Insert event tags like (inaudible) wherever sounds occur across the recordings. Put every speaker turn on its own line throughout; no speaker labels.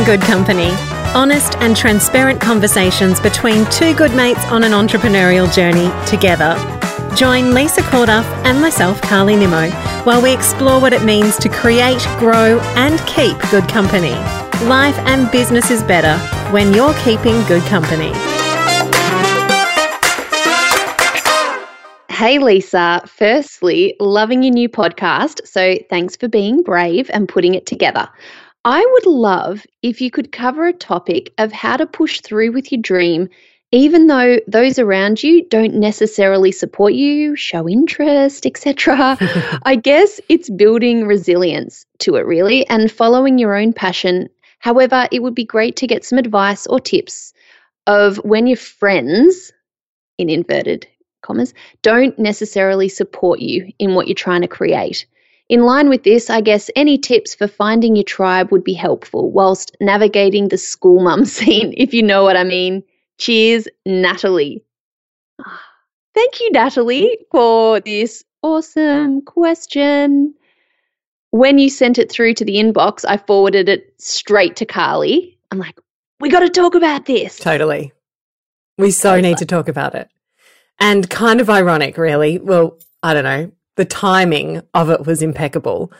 in Good Company. Honest and transparent conversations between two good mates on an entrepreneurial journey together. Join Lisa Corduff and myself, Carly Nimmo, while we explore what it means to create, grow, and keep good company. Life and business is better when you're keeping good company.
Hey, Lisa. Firstly, loving your new podcast. So thanks for being brave and putting it together. I would love if you could cover a topic of how to push through with your dream, even though those around you don't necessarily support you, show interest, etc. (laughs) I guess it's building resilience to it, really, and following your own passion. However, it would be great to get some advice or tips of when your friends, in inverted commas, don't necessarily support you in what you're trying to create. In line with this, I guess any tips for finding your tribe would be helpful whilst navigating the school mum (laughs) scene, if you know what I mean. Cheers, Natalie. (sighs) Thank you, Natalie, for this awesome question. When you sent it through to the inbox, I forwarded it straight to Carly. I'm like, we got to talk about this.
Totally. We so need to talk about it. And kind of ironic, really. Well, I don't know. The timing of it was impeccable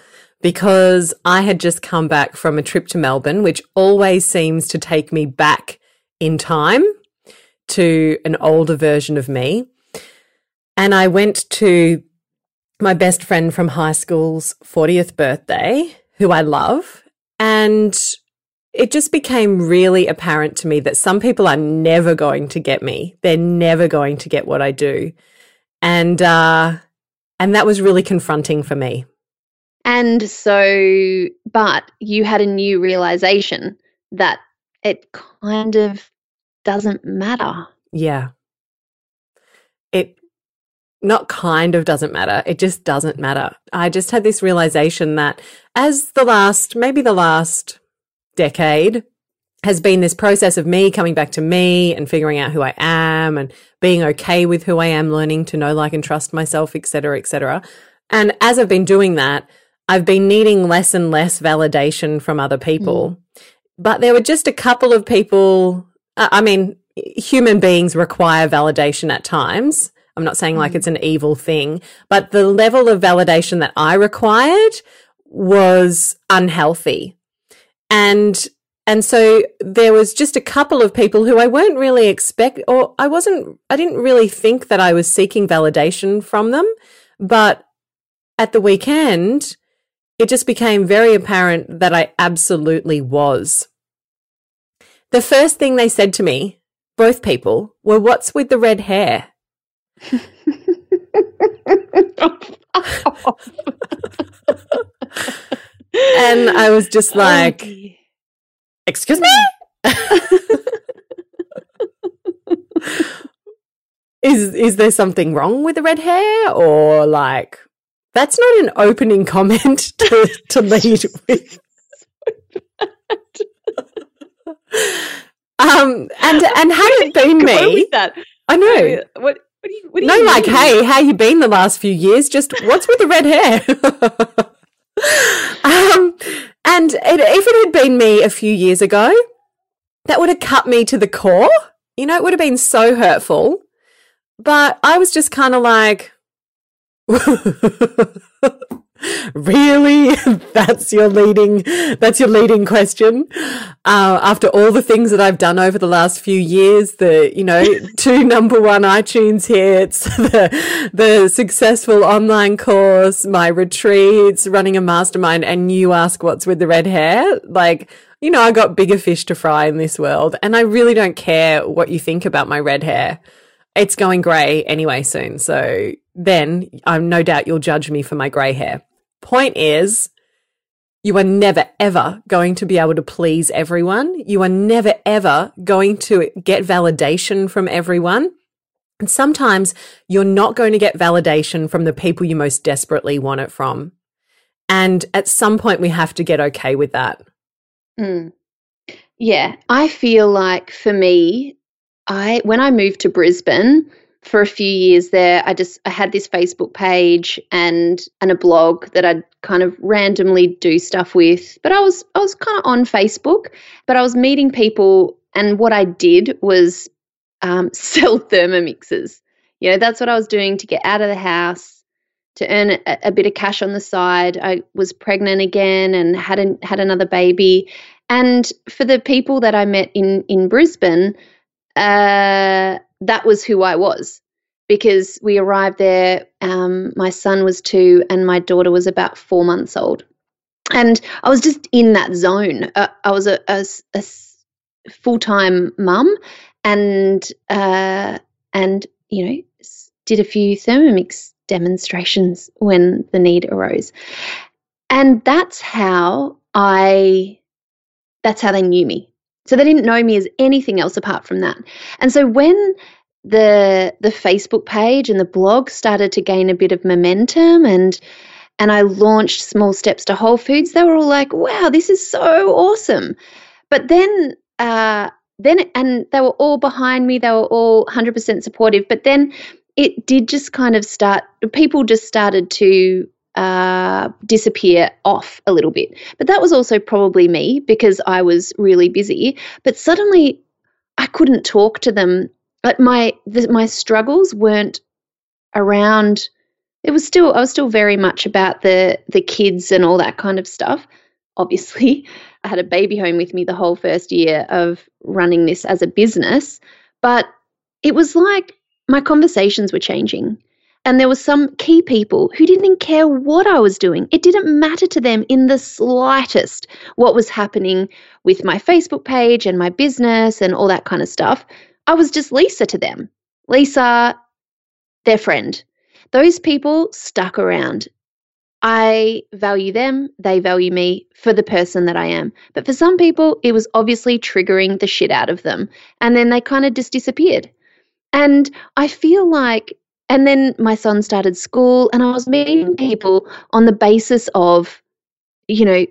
because I had just come back from a trip to Melbourne, which always seems to take me back in time to an older version of me. And I went to my best friend from high school's 40th birthday, who I love. And it just became really apparent to me that some people are never going to get me. They're never going to get what I do. And, uh, and that was really confronting for me.
And so, but you had a new realization that it kind of doesn't matter.
Yeah. It not kind of doesn't matter. It just doesn't matter. I just had this realization that as the last, maybe the last decade has been this process of me coming back to me and figuring out who I am and being okay with who I am, learning to know, like, and trust myself, et cetera, et cetera. And as I've been doing that, I've been needing less and less validation from other people. But there were just a couple of people. I I mean, human beings require validation at times. I'm not saying like
Mm.
it's an evil thing, but the level of validation that I required was unhealthy. And and so there was just a couple of people who I weren't really expect or I wasn't I didn't really think that I was seeking validation from them, but at the weekend it just became very apparent that I absolutely was. The first thing they said to me, both people, were what's with the red hair? (laughs) And I was just oh, like, excuse me? (laughs) is is there something wrong with the red hair or like that's not an opening comment (laughs) to, to lead with (laughs) um and and had you been me
that.
i know
What? What do you? What do
no
you
like
mean?
hey how you been the last few years just what's with the red hair um and it, if it had been me a few years ago that would have cut me to the core. You know it would have been so hurtful. But i was just kind of like (laughs) really (laughs) that's your leading that's your leading question uh, after all the things that i've done over the last few years the you know (laughs) two number one itunes hits (laughs) the the successful online course my retreats running a mastermind and you ask what's with the red hair like you know i got bigger fish to fry in this world and i really don't care what you think about my red hair it's going grey anyway soon. So then I'm no doubt you'll judge me for my grey hair. Point is, you are never ever going to be able to please everyone. You are never ever going to get validation from everyone. And sometimes you're not going to get validation from the people you most desperately want it from. And at some point, we have to get okay with that.
Mm. Yeah, I feel like for me, I when I moved to Brisbane, for a few years there. I just I had this Facebook page and and a blog that I'd kind of randomly do stuff with. But I was I was kind of on Facebook, but I was meeting people, and what I did was um, (laughs) sell thermomixes. You know, that's what I was doing to get out of the house, to earn a, a bit of cash on the side. I was pregnant again and had an, had another baby, and for the people that I met in in Brisbane. Uh, that was who I was because we arrived there. Um, my son was two, and my daughter was about four months old. And I was just in that zone. Uh, I was a, a, a full time mum, and uh, and you know did a few Thermomix demonstrations when the need arose, and that's how I. That's how they knew me. So they didn't know me as anything else apart from that. And so when the the Facebook page and the blog started to gain a bit of momentum and and I launched Small Steps to Whole Foods, they were all like, "Wow, this is so awesome!" But then, uh, then, and they were all behind me. They were all 100% supportive. But then, it did just kind of start. People just started to uh, disappear off a little bit. But that was also probably me because I was really busy. But suddenly I couldn't talk to them. But my the, my struggles weren't around. It was still I was still very much about the the kids and all that kind of stuff. Obviously, (laughs) I had a baby home with me the whole first year of running this as a business, but it was like my conversations were changing. And there were some key people who didn't care what I was doing. It didn't matter to them in the slightest what was happening with my Facebook page and my business and all that kind of stuff. I was just Lisa to them. Lisa, their friend. Those people stuck around. I value them, they value me for the person that I am. But for some people, it was obviously triggering the shit out of them. And then they kind of just disappeared. And I feel like and then my son started school, and I was meeting people on the basis of, you know,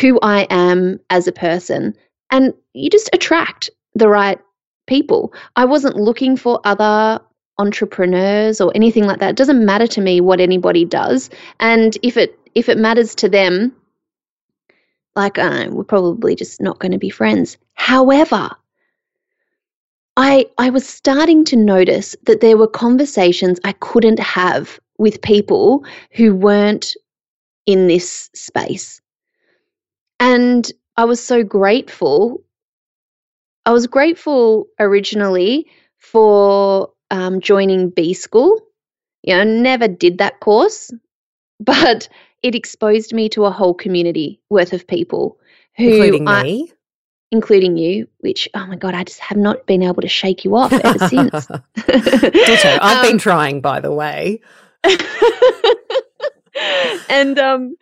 who I am as a person. And you just attract the right people. I wasn't looking for other entrepreneurs or anything like that. It doesn't matter to me what anybody does. And if it if it matters to them, like uh, we're probably just not going to be friends. However, I, I was starting to notice that there were conversations I couldn't have with people who weren't in this space. And I was so grateful. I was grateful originally for um, joining B School. You know, never did that course, but it exposed me to a whole community worth of people who
including I, me
including you, which, oh my God, I just have not been able to shake you off ever since. (laughs)
Ditto. I've um, been trying, by the way. (laughs)
and, um,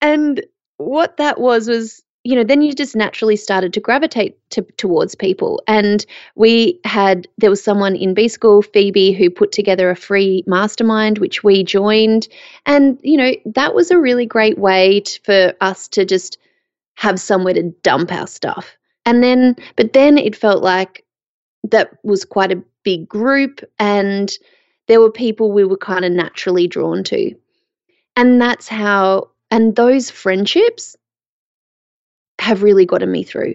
and what that was, was, you know, then you just naturally started to gravitate to, towards people. And we had, there was someone in B School, Phoebe, who put together a free mastermind, which we joined. And, you know, that was a really great way to, for us to just have somewhere to dump our stuff. And then, but then it felt like that was quite a big group and there were people we were kind of naturally drawn to. And that's how, and those friendships have really gotten me through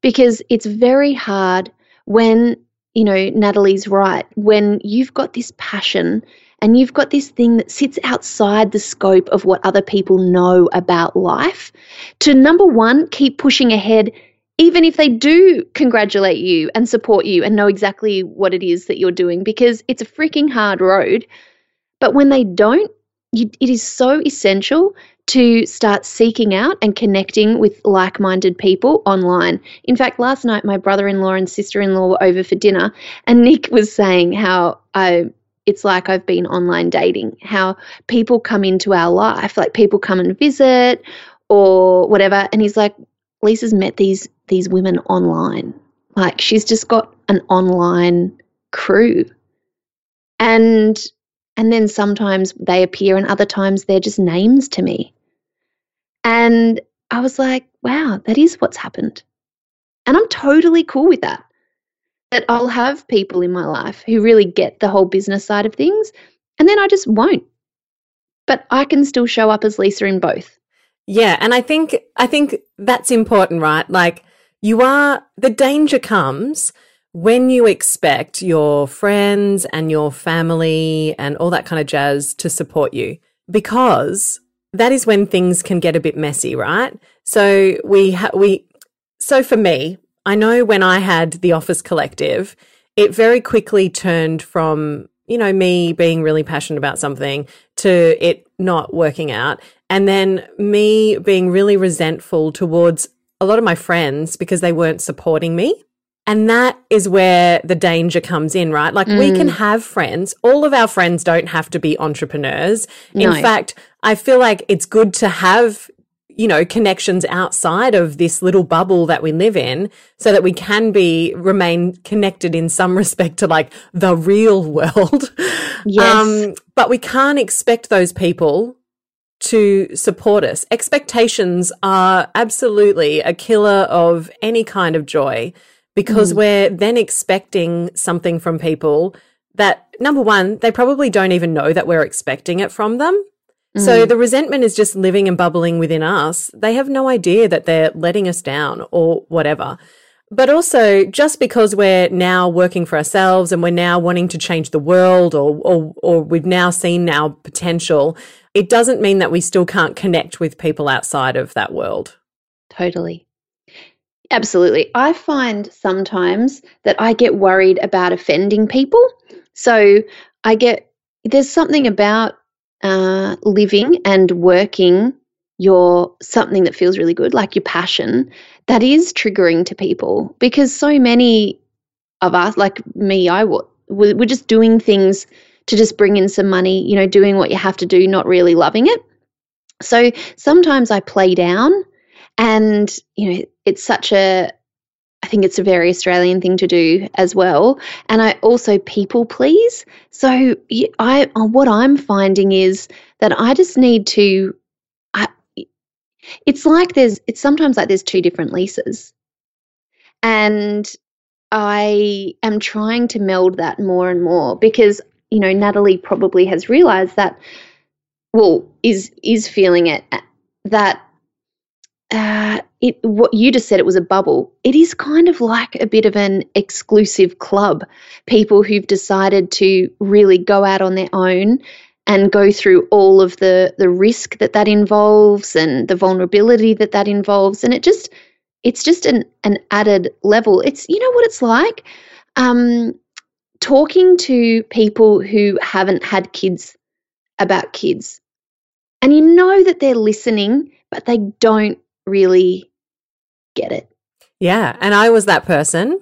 because it's very hard when, you know, Natalie's right, when you've got this passion and you've got this thing that sits outside the scope of what other people know about life to number one, keep pushing ahead even if they do congratulate you and support you and know exactly what it is that you're doing, because it's a freaking hard road. But when they don't, you, it is so essential to start seeking out and connecting with like minded people online. In fact, last night, my brother in law and sister in law were over for dinner, and Nick was saying how I. It's like I've been online dating, how people come into our life, like people come and visit or whatever. And he's like, Lisa's met these these women online. Like she's just got an online crew. And and then sometimes they appear and other times they're just names to me. And I was like, wow, that is what's happened. And I'm totally cool with that. that I'll have people in my life who really get the whole business side of things, and then I just won't. But I can still show up as Lisa in both.
Yeah, and I think I think that's important, right? Like you are the danger comes when you expect your friends and your family and all that kind of jazz to support you because that is when things can get a bit messy, right? So we ha- we so for me, I know when I had the Office Collective, it very quickly turned from you know me being really passionate about something to it not working out and then me being really resentful towards a lot of my friends because they weren't supporting me. And that is where the danger comes in, right? Like mm. we can mm. have friends. All of our friends don't have to be entrepreneurs. No. In fact, I feel like it's good to have, you know, connections outside of this little bubble that we live in so that we can be remain connected in some (laughs) respect to like the real world.
Yes. Um,
but we can't expect those people to support us. Expectations are absolutely a killer of any kind of joy because mm. we're then expecting something from people that, number one, they probably don't even know that we're expecting it from them. Mm. So the resentment is just living and bubbling within us. They have no idea that they're letting us down or whatever. But also, just because we're now working for ourselves and we're now wanting to change the world or, or, or we've now seen our potential, it doesn't mean that we still can't connect with people outside of that world.
Totally. Absolutely. I find sometimes that I get worried about offending people. So I get, there's something about uh, living and working your something that feels really good, like your passion, that is triggering to people because so many of us, like me, I we're just doing things to just bring in some money, you know, doing what you have to do, not really loving it. So sometimes I play down and, you know, it's such a, I think it's a very Australian thing to do as well. And I also people please. So I, what I'm finding is that I just need to, it's like there's, it's sometimes like there's two different Lisas. And I am trying to meld that more and more because you know, Natalie probably has realized that, well, is is feeling it that uh, it what you just said it was a bubble. It is kind of like a bit of an exclusive club. People who've decided to really go out on their own and go through all of the the risk that that involves and the vulnerability that that involves, and it just it's just an an added level. It's you know what it's like. Um, talking to people who haven't had kids about kids. And you know that they're listening, but they don't really get it.
Yeah. And I was that person.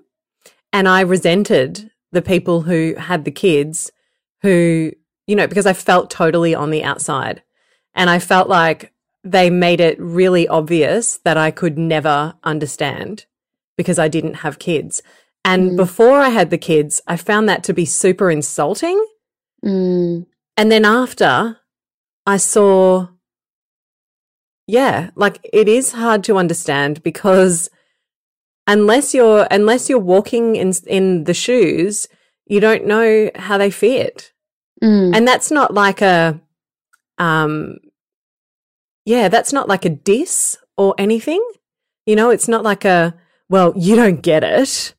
And I resented the people who had the kids who, you know, because I felt totally on the outside. And I felt like they made it really obvious that I could never understand because I didn't have kids. And mm. before I had the kids, I found that to be super insulting.
Mm.
And then after, I saw, yeah, like it is hard to understand because unless you're unless you're walking in in the shoes, you don't know how they fit.
Mm.
And that's not like a um yeah, that's not like a diss or anything. You know, it's not like a well, you don't get it.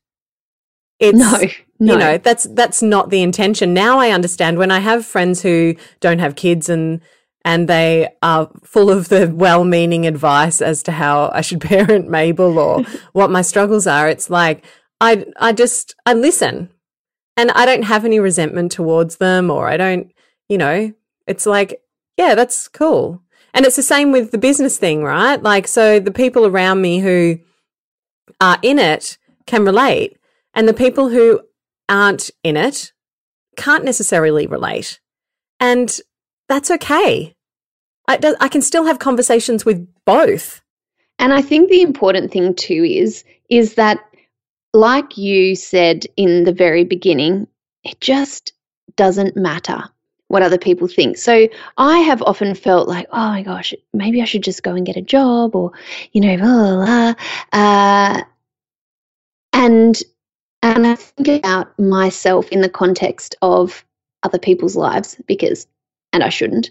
It's, no, no.
You know, that's that's not the intention. Now I understand when I have friends who don't have kids and and they are full of the well-meaning advice as to how I should (laughs) parent Mabel or (laughs) what my struggles are. It's like I I just I listen. And I don't have any resentment towards them or I don't, you know, it's like yeah, that's cool. And it's the same with the business thing, right? Like so the people around me who are in it can relate and the people who aren't in it can't necessarily relate. And that's okay. I, I can still have conversations with both.
And I think the important thing too is is that like you said in the very beginning, it just doesn't matter what other people think. So I have often felt like, oh my gosh, maybe I should just go and get a job or, you know, blah, blah, blah. Uh, and And I think about myself in the context of other people's lives because, and I shouldn't,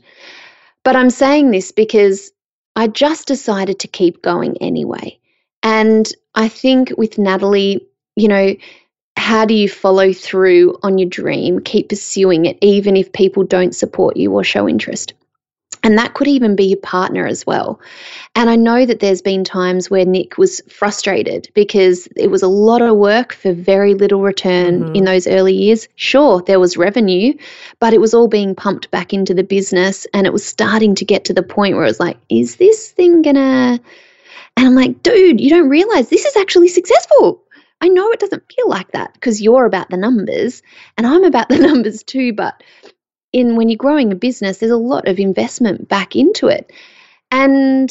but I'm saying this because I just decided to keep going anyway. And I think with Natalie, you know, how do you follow through on your dream, keep pursuing it, even if people don't support you or show interest? And that could even be your partner as well. And I know that there's been times where Nick was frustrated because it was a lot of work for very little return mm-hmm. in those early years. Sure, there was revenue, but it was all being pumped back into the business. And it was starting to get to the point where it was like, is this thing gonna. And I'm like, dude, you don't realize this is actually successful. I know it doesn't feel like that because you're about the numbers and I'm about the (laughs) numbers too, but in when you're growing a business, there's a lot of investment back into it. And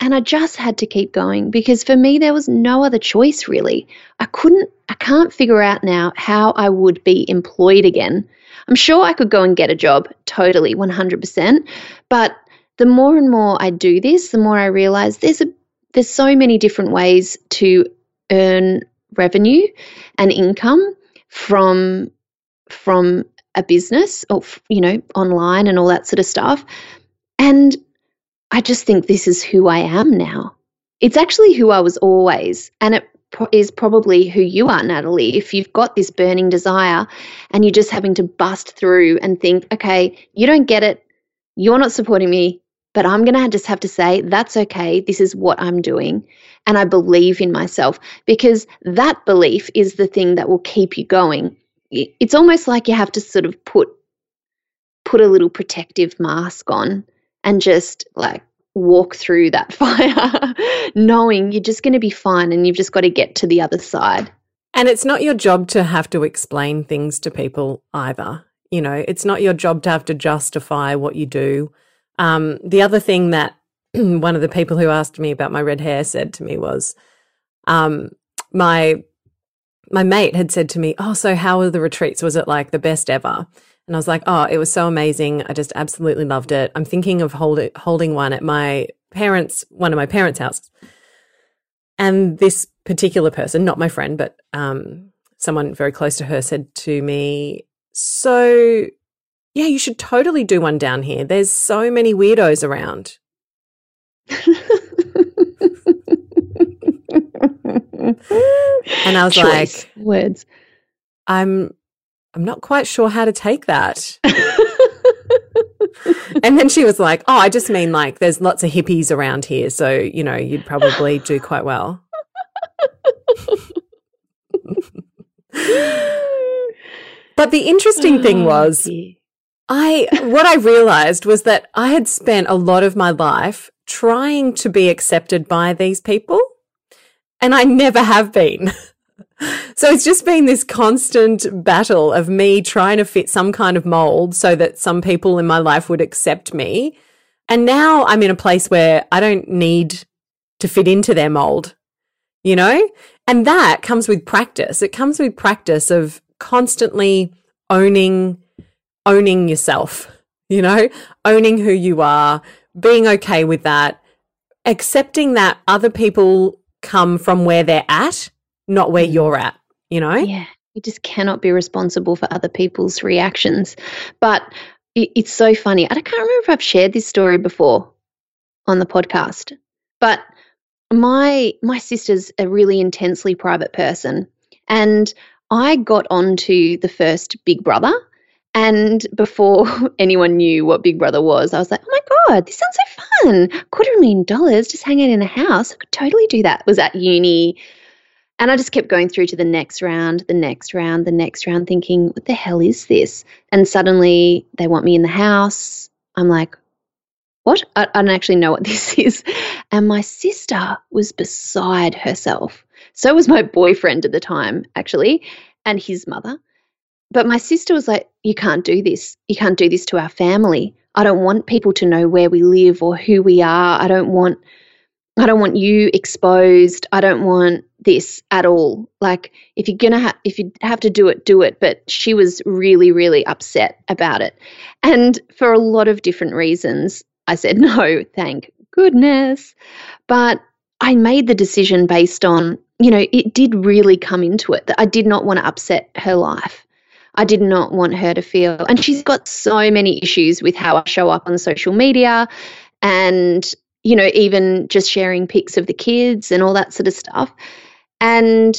and I just had to keep going because for me there was no other choice really. I couldn't I can't figure out now how I would be employed again. I'm sure I could go and get a job totally 100%, but the more and more I do this, the more I realize there's a there's so many different ways to earn revenue and income from from a business or you know online and all that sort of stuff. And i just think this is who i am now. It's actually who i was always and it is probably who you are natalie. If you've got this burning desire and you're just having to bust through and think okay you don't get it. You're not supporting me but i'm going to just have to say that's okay this is what i'm doing and i believe in myself because that belief is the thing that will keep you going it's almost like you have to sort of put put a little protective mask on and just like walk through that (laughs) fire knowing you're just going to be fine and you've just got to get to the other side.
And it's not your job to have to explain things to people either. You know, it's not your job to have to justify what you do. Um, the other thing that (clears throat) one of the people who asked me about my red hair said to me was, um, my my mate had said to me, Oh, so how were the retreats? Was it like the best ever? And I was like, Oh, it was so amazing. I just absolutely loved it. I'm thinking of hold it, holding one at my parents, one of my parents' houses. And this particular person, not my friend, but um, someone very close to her, said to me, So, yeah, you should totally do one down here. There's so many weirdos around. and I was Choice. like,
words.
I'm I'm not quite sure how to take that. and then she was like, "Oh, I just mean like there's lots of hippies around here, so you know you'd probably do quite well." (laughs) but the interesting oh, thing was, dear. I what I realized was that I had spent a lot of my life trying to be accepted by these people. And I never have been. (laughs) so it's just been this constant battle of me trying to fit some kind of mold so that some people in my life would accept me. And now I'm in a place where I don't need to fit into their mold, you know? And that comes with practice. It comes with practice of constantly owning owning yourself, you know, owning who you are, being okay with that, accepting that other people come from where they're at, not where mm. you're at, you know?
Yeah. You just cannot be responsible for other people's reactions. But it's so funny. I can't remember if I've shared this story before on the podcast, but my my sister's a really intensely private person, and I got onto the first Big Brother and before (laughs) anyone knew what Big Brother was, I was like, oh my God, this sounds so fun. Quarter million dollars, just hang out in a house. I could totally do that. Was at uni. And I just kept going through to the next round, the next round, the next round, thinking, what the hell is this? And suddenly they want me in the house. I'm like, what? I, I don't actually know what (laughs) this is. And my sister was beside herself. So was my boyfriend at the time, actually, and his mother. But my sister was like, You can't do this. You can't do this to our family. I don't want people to know where we live or who we are. I don't want I don't want you exposed. I don't want this at all. Like if you're going to if you have to do it, do it, but she was really really upset about it. And for a lot of different reasons, I said (laughs) no, thank goodness. But I made the decision based on you know, it did really come into it that I did not want to upset her life. I did not want her to feel, and she's got so many issues with how I show up on social media and, you know, even just sharing pics of the kids and all that sort of stuff. And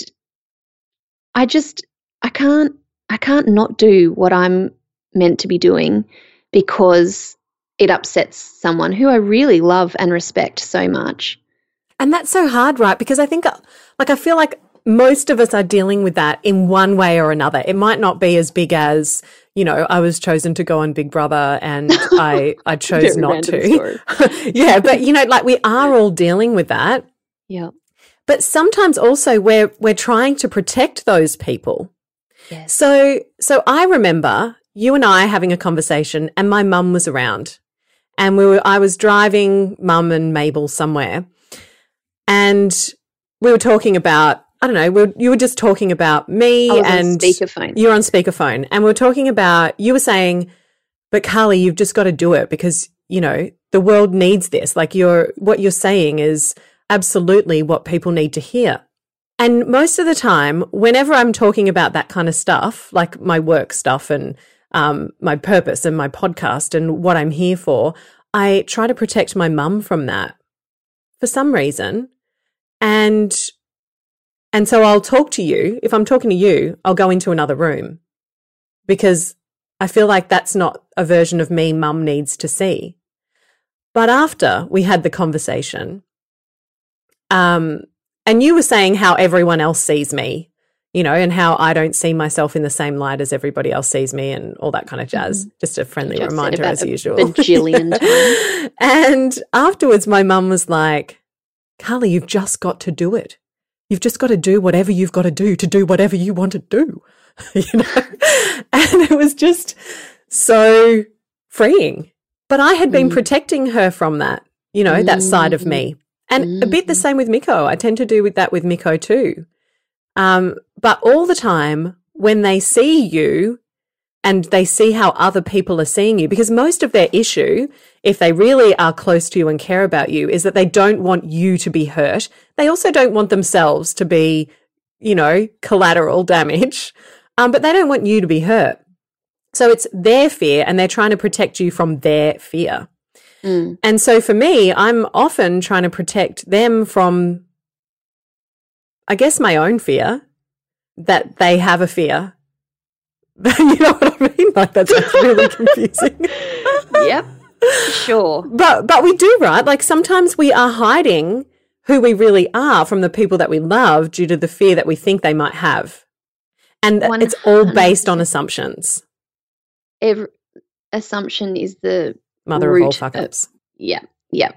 I just, I can't, I can't not do what I'm meant to be doing because it upsets someone who I really love and respect so much.
And that's so hard, right? Because I think, uh, like, I feel like most of us are dealing with that in one way or another. It might not be as big as, you know, I was chosen to go on Big Brother and (laughs) I, I chose not to. (laughs) yeah. But, you know, like we are all dealing with that.
Yeah.
But sometimes also we're, we're trying to protect those people.
Yes.
So, so I remember you and I having a conversation and my mum was around and we were, I was driving mum and Mabel somewhere and we were talking about I don't know. We you were just talking about me and
speakerphone.
You're on speakerphone, and we are talking about. You were saying, "But Carly, you've just got to do it because you know the world needs this. Like you're what you're saying is absolutely what people need to hear." And most of the time, whenever I'm talking about that kind of stuff, like my work stuff and um, my purpose and my podcast and what I'm here for, I try to protect my mum from that for some reason. And and so I'll talk to you. If I'm talking to you, I'll go into another room because I feel like that's not a version of me mum needs to see. But after we had the conversation, um, and you were saying how everyone else sees me, you know, and how I don't see myself in the same light as everybody else sees me and all that kind of jazz. Mm-hmm. Just a friendly Just reminder as usual.
Bajillion (laughs) times.
and afterwards, my mum was like, Carly, you've just got to do it. You've just got to do whatever you've got to do to do whatever you want to do. (laughs) you know? and it was just so freeing. But I had been mm. protecting her from that, you know, mm. that side of me. And mm. a bit the mm. same with Miko. I tend to do with that with Miko too. Um, but all the time when they see you and they see how other people are seeing you, because most of their issue, if they really are close to you and care about you, is that they don't want you to be hurt. They also don't want themselves to be, you know, collateral damage, um, but they don't want you to be hurt. So it's their fear and they're trying to protect you from their fear. Mm. And so for me, I'm often trying to protect them from I guess my own fear that they have a fear. (laughs) you know what I mean? Like that's really confusing. (laughs)
yep. Sure.
But but we do, right? Like sometimes we are hiding who we really are from the people that we love due to the fear that we think they might have. And 100%. it's all based on assumptions.
Every assumption is the
mother of all fuck ups.
Yeah. Yeah.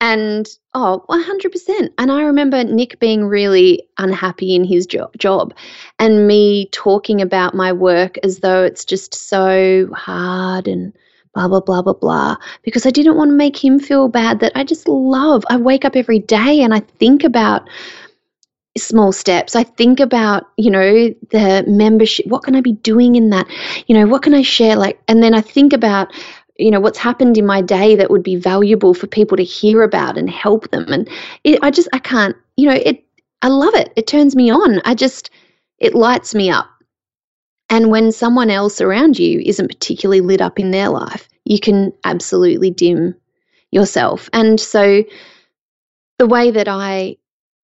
And oh, 100%. And I remember Nick being really unhappy in his jo- job and me talking about my work as though it's just so hard and blah, blah, blah, blah, blah, because I didn't want to make him feel bad that I just love. I wake up every day and I think about small steps. I think about, you know, the membership. What can I be doing in that? You know, what can I share? Like, and then I think about you know what's happened in my day that would be valuable for people to hear about and help them. And it, i just i can't you know it i love it. It turns me on. I just it lights me up. And when someone else around you isn't particularly lit up in their life you can absolutely dim yourself. And so the way that i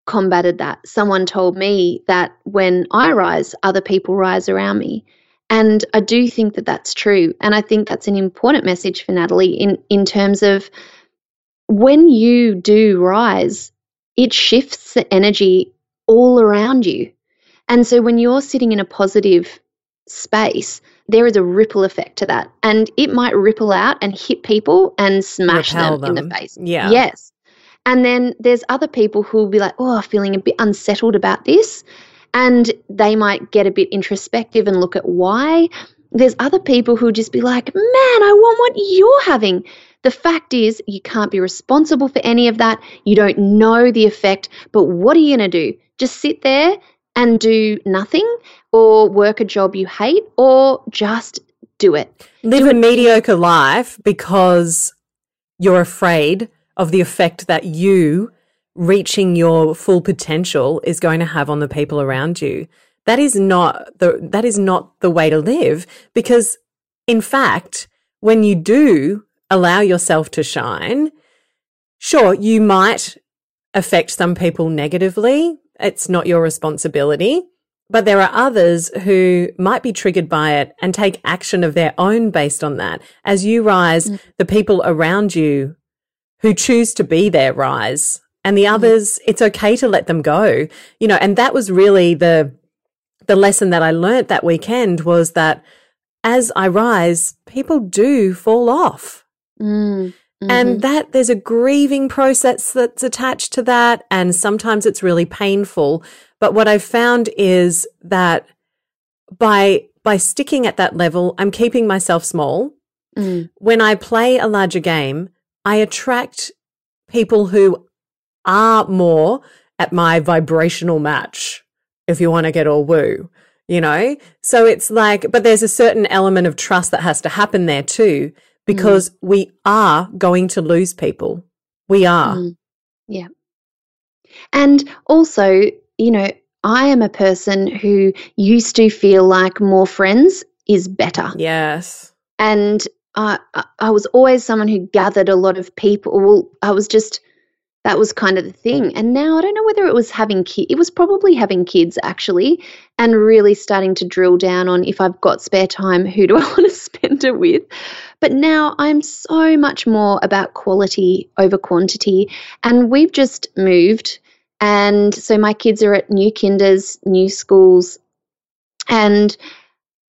combated that someone told me that when i rise other people rise around me and I do think that that's true. And I think that's an important message for Natalie in, in terms of when you do rise, it shifts the energy all around you. And so when you're sitting in a positive space, there is a ripple effect to that. And it might ripple out and hit people and smash them, them, in the face.
Yeah.
Yes. And then there's other people who will be like, oh, feeling a bit unsettled about this. And they might get a bit introspective and look at why. There's other people who just be like, man, I want what you're having. The fact is, you can't be responsible for any of that. You don't know the effect. But what are you going to do? Just sit there and do nothing or work a job you hate or just do it.
Live do a it. mediocre life because you're afraid of the effect that you reaching your full potential is going to have on the people around you. That is not the that is not the way to live because in fact, when you do allow yourself to shine, sure, you might affect some people negatively. It's not your responsibility. But there are others who might be triggered by it and take action of their own based on that. As you rise, mm. the people around you who choose to be there rise and the mm. others, it's okay to let them go, you know, and that was really the, the lesson that I learnt that weekend was that as I rise, people do fall off.
Mm. Mm-hmm.
And that there's a grieving process that's attached to that. And sometimes it's really painful. But what I've found is that by, by sticking at that level, I'm keeping myself small.
Mm.
When I play a larger game, I attract people who are more at my vibrational match, if you want to get all woo, you know? So it's like, but there's a certain element of trust that has to happen there too because mm. we are going to lose people. We are.
Mm. Yeah. And also, you know, I am a person who used to feel like more friends is better.
Yes.
And I, I was always someone who gathered a lot of people. Well, I was just that was kind of the thing. And now I don't know whether it was having kids. It was probably having kids actually, and really starting to drill down on if I've got spare time, who do I (laughs) want to spend it with? But now I'm so much more about quality over quantity. And we've just moved. And so my kids are at new kinders, new schools. And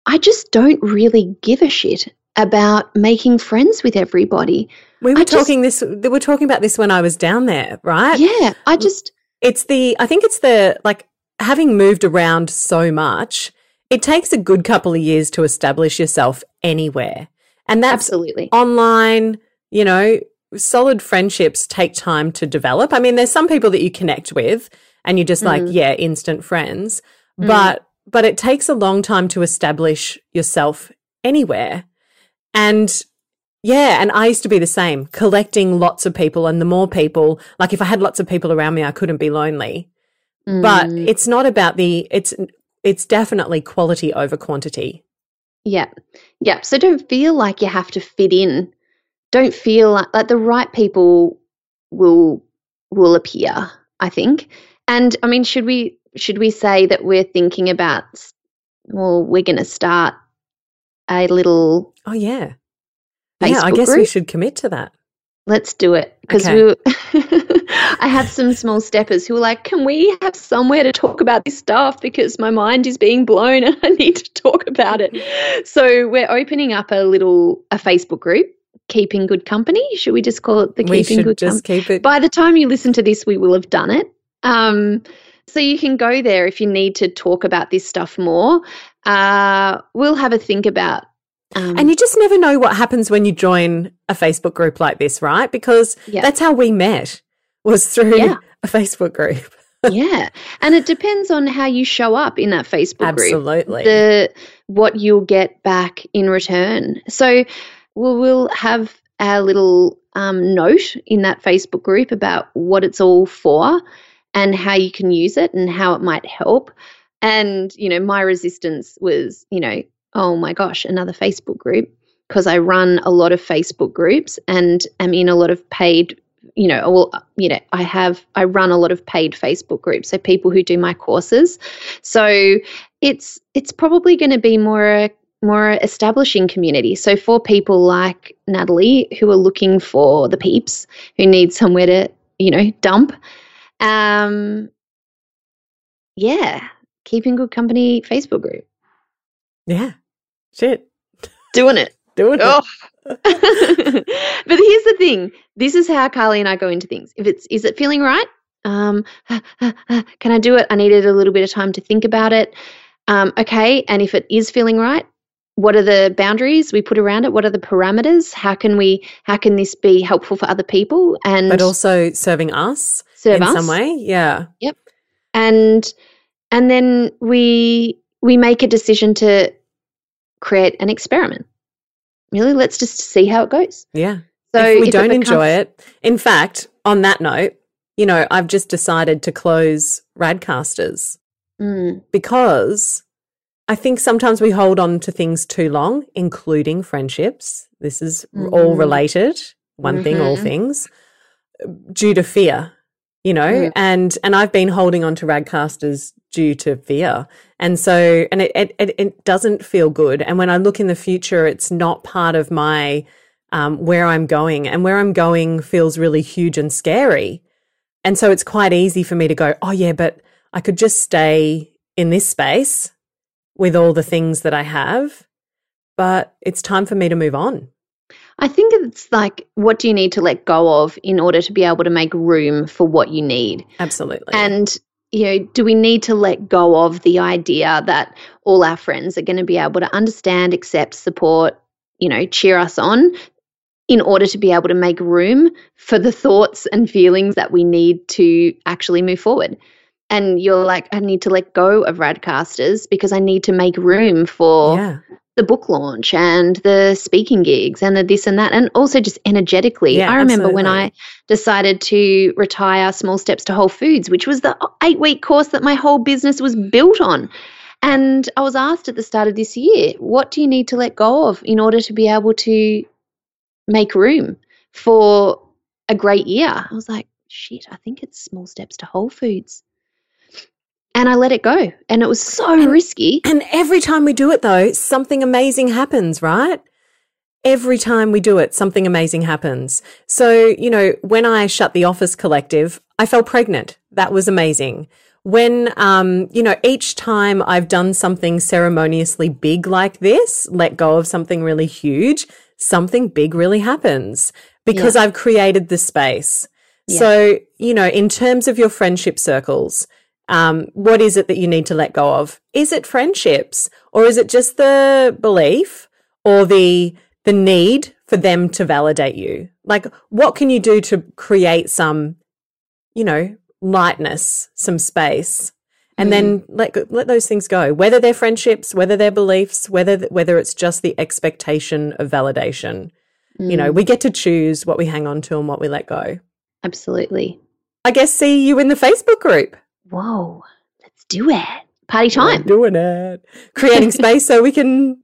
I just don't really give a shit about making friends with everybody.
We were I talking just, this we were talking about this when I was down there, right?
Yeah, I just
it's the I think it's the like having moved around so much, it takes a good couple of years to establish yourself anywhere. And that's
absolutely
online, you know, solid friendships take time to develop. I mean, there's some people that you connect with and you're just mm. like, yeah, instant friends. Mm. But but it takes a long time to establish yourself anywhere. And yeah, and I used to be the same, collecting lots of people and the more people, like if I had lots of people around me, I couldn't be lonely. Mm. But it's not about the it's it's definitely quality over quantity.
Yeah. Yeah. So don't feel like you have to fit in. Don't feel like, like the right people will will appear, I think. And I mean, should we should we say that we're thinking about well, we're going to start a little
Oh yeah. Facebook yeah, I guess
group?
we should commit to that.
Let's do it because okay. we (laughs) I have some small steppers who are like, "Can we have somewhere to talk about this stuff because my mind is being blown (laughs) and I need to talk about it." So we're opening up a little a Facebook group, keeping good company. Should we just call it the
we
keeping good
just
company?
keep it.
By the time you listen to this, we will have done it. Um, so you can go there if you need to talk about this stuff more. Uh, we'll have a think about
um, and you just never know what happens when you join a Facebook group like this, right? Because yeah. that's how we met was through yeah. a Facebook group. (laughs)
yeah. And it depends on how you show up in that Facebook
Absolutely.
group. Absolutely, the what you'll get back in return. So we'll, we'll have our little um, note in that Facebook group about what it's all for and how you can use it and how it might help. And, you know, my resistance was, you know, oh my gosh, another Facebook group because I run a lot of Facebook groups and am in a lot of paid you know well you know i have i run a lot of paid facebook groups so people who do my courses. So it's it's probably going to be more more establishing community. So for people like natalie who are looking for the peeps who need somewhere to you know dump um yeah keeping good company facebook group
yeah Shit.
Doing it.
Doing
oh. it. (laughs) but here's the thing. This is how Carly and I go into things. If it's is it feeling right? Um, (sighs) can I do it? I needed a little bit of time to think about it. Um, okay, and if it is feeling right, what are the boundaries we put around it? What are the parameters? How can we? How can this be helpful for other people? And
but also serving us
serve
in
us.
some way. Yeah.
Yep. And and then we we make a decision to create an experiment. Really, let's just see how it goes.
Yeah. So if we if don't it becomes- enjoy it, in fact, on that note, you know, I've just decided to close Radcasters
Mm.
because I think sometimes we hold on to things too long, including friendships. This is all
Mhm.
related. One thing, all
Mhm.
things, due to fear, you know,
Mm.
and and I've been holding on to Radcasters due to fear, and so and it, it it doesn't feel good. And when I look in the future, it's not part of my um, where I'm going, and where I'm going feels really huge and scary. And so it's quite easy for me to go, oh yeah, but I could just stay in this space with all the things that I have, but it's time for me to move on.
I think it's like, what do you need to let go of in order to be able to make room for what you need?
Absolutely.
And, you know, do we need to let go of the idea that all our friends are going to be able to understand, accept, support, you know, cheer us on in order to be able to make room for the thoughts and feelings that we need to actually move forward? And you're like, I need to let go of Radcasters because I need to make room for
yeah.
The book launch and the speaking gigs and the this and that and also just energetically.
Yeah,
i remember when i decided to retire small steps to whole foods which was the eight week course that my whole business was built on. And i was asked at the start of this year what do you need to let go of in order to be able to make room for a great year? I was like shit i think it's small steps to whole foods and i let it go and it was so
And-
risky
And every time we do it, though, something amazing happens, right? Every time we do it, something amazing happens. So, you know, when I shut the office collective, I fell pregnant. That was amazing. When, um, you know, each time I've done something ceremoniously big like this, let go of something really huge, something big really happens because I've created the space.
Yeah.
So, you know, in terms of your friendship circles, um, what is it that you need to let go of? Is it friendships or is it just the belief or the the need for them to validate you? Like what can you do to create some, you know, lightness, some space? And then let let those things go. Whether they're friendships, whether they're beliefs, whether whether it's just the expectation of validation. You know, we get to choose what we hang on to and what we let go.
absolutely
I guess see you in the Facebook group.
Whoa, let's do it. Party time.
We're doing it. Creating space so we can.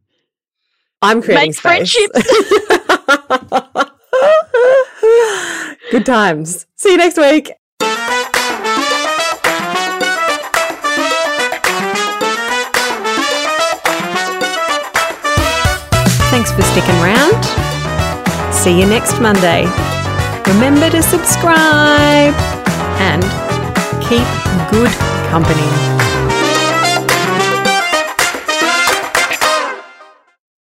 (laughs) I'm creating space.
Make (laughs)
space. Good times. See you next week. Thanks for sticking around. See you next Monday. Remember to subscribe and keep good company.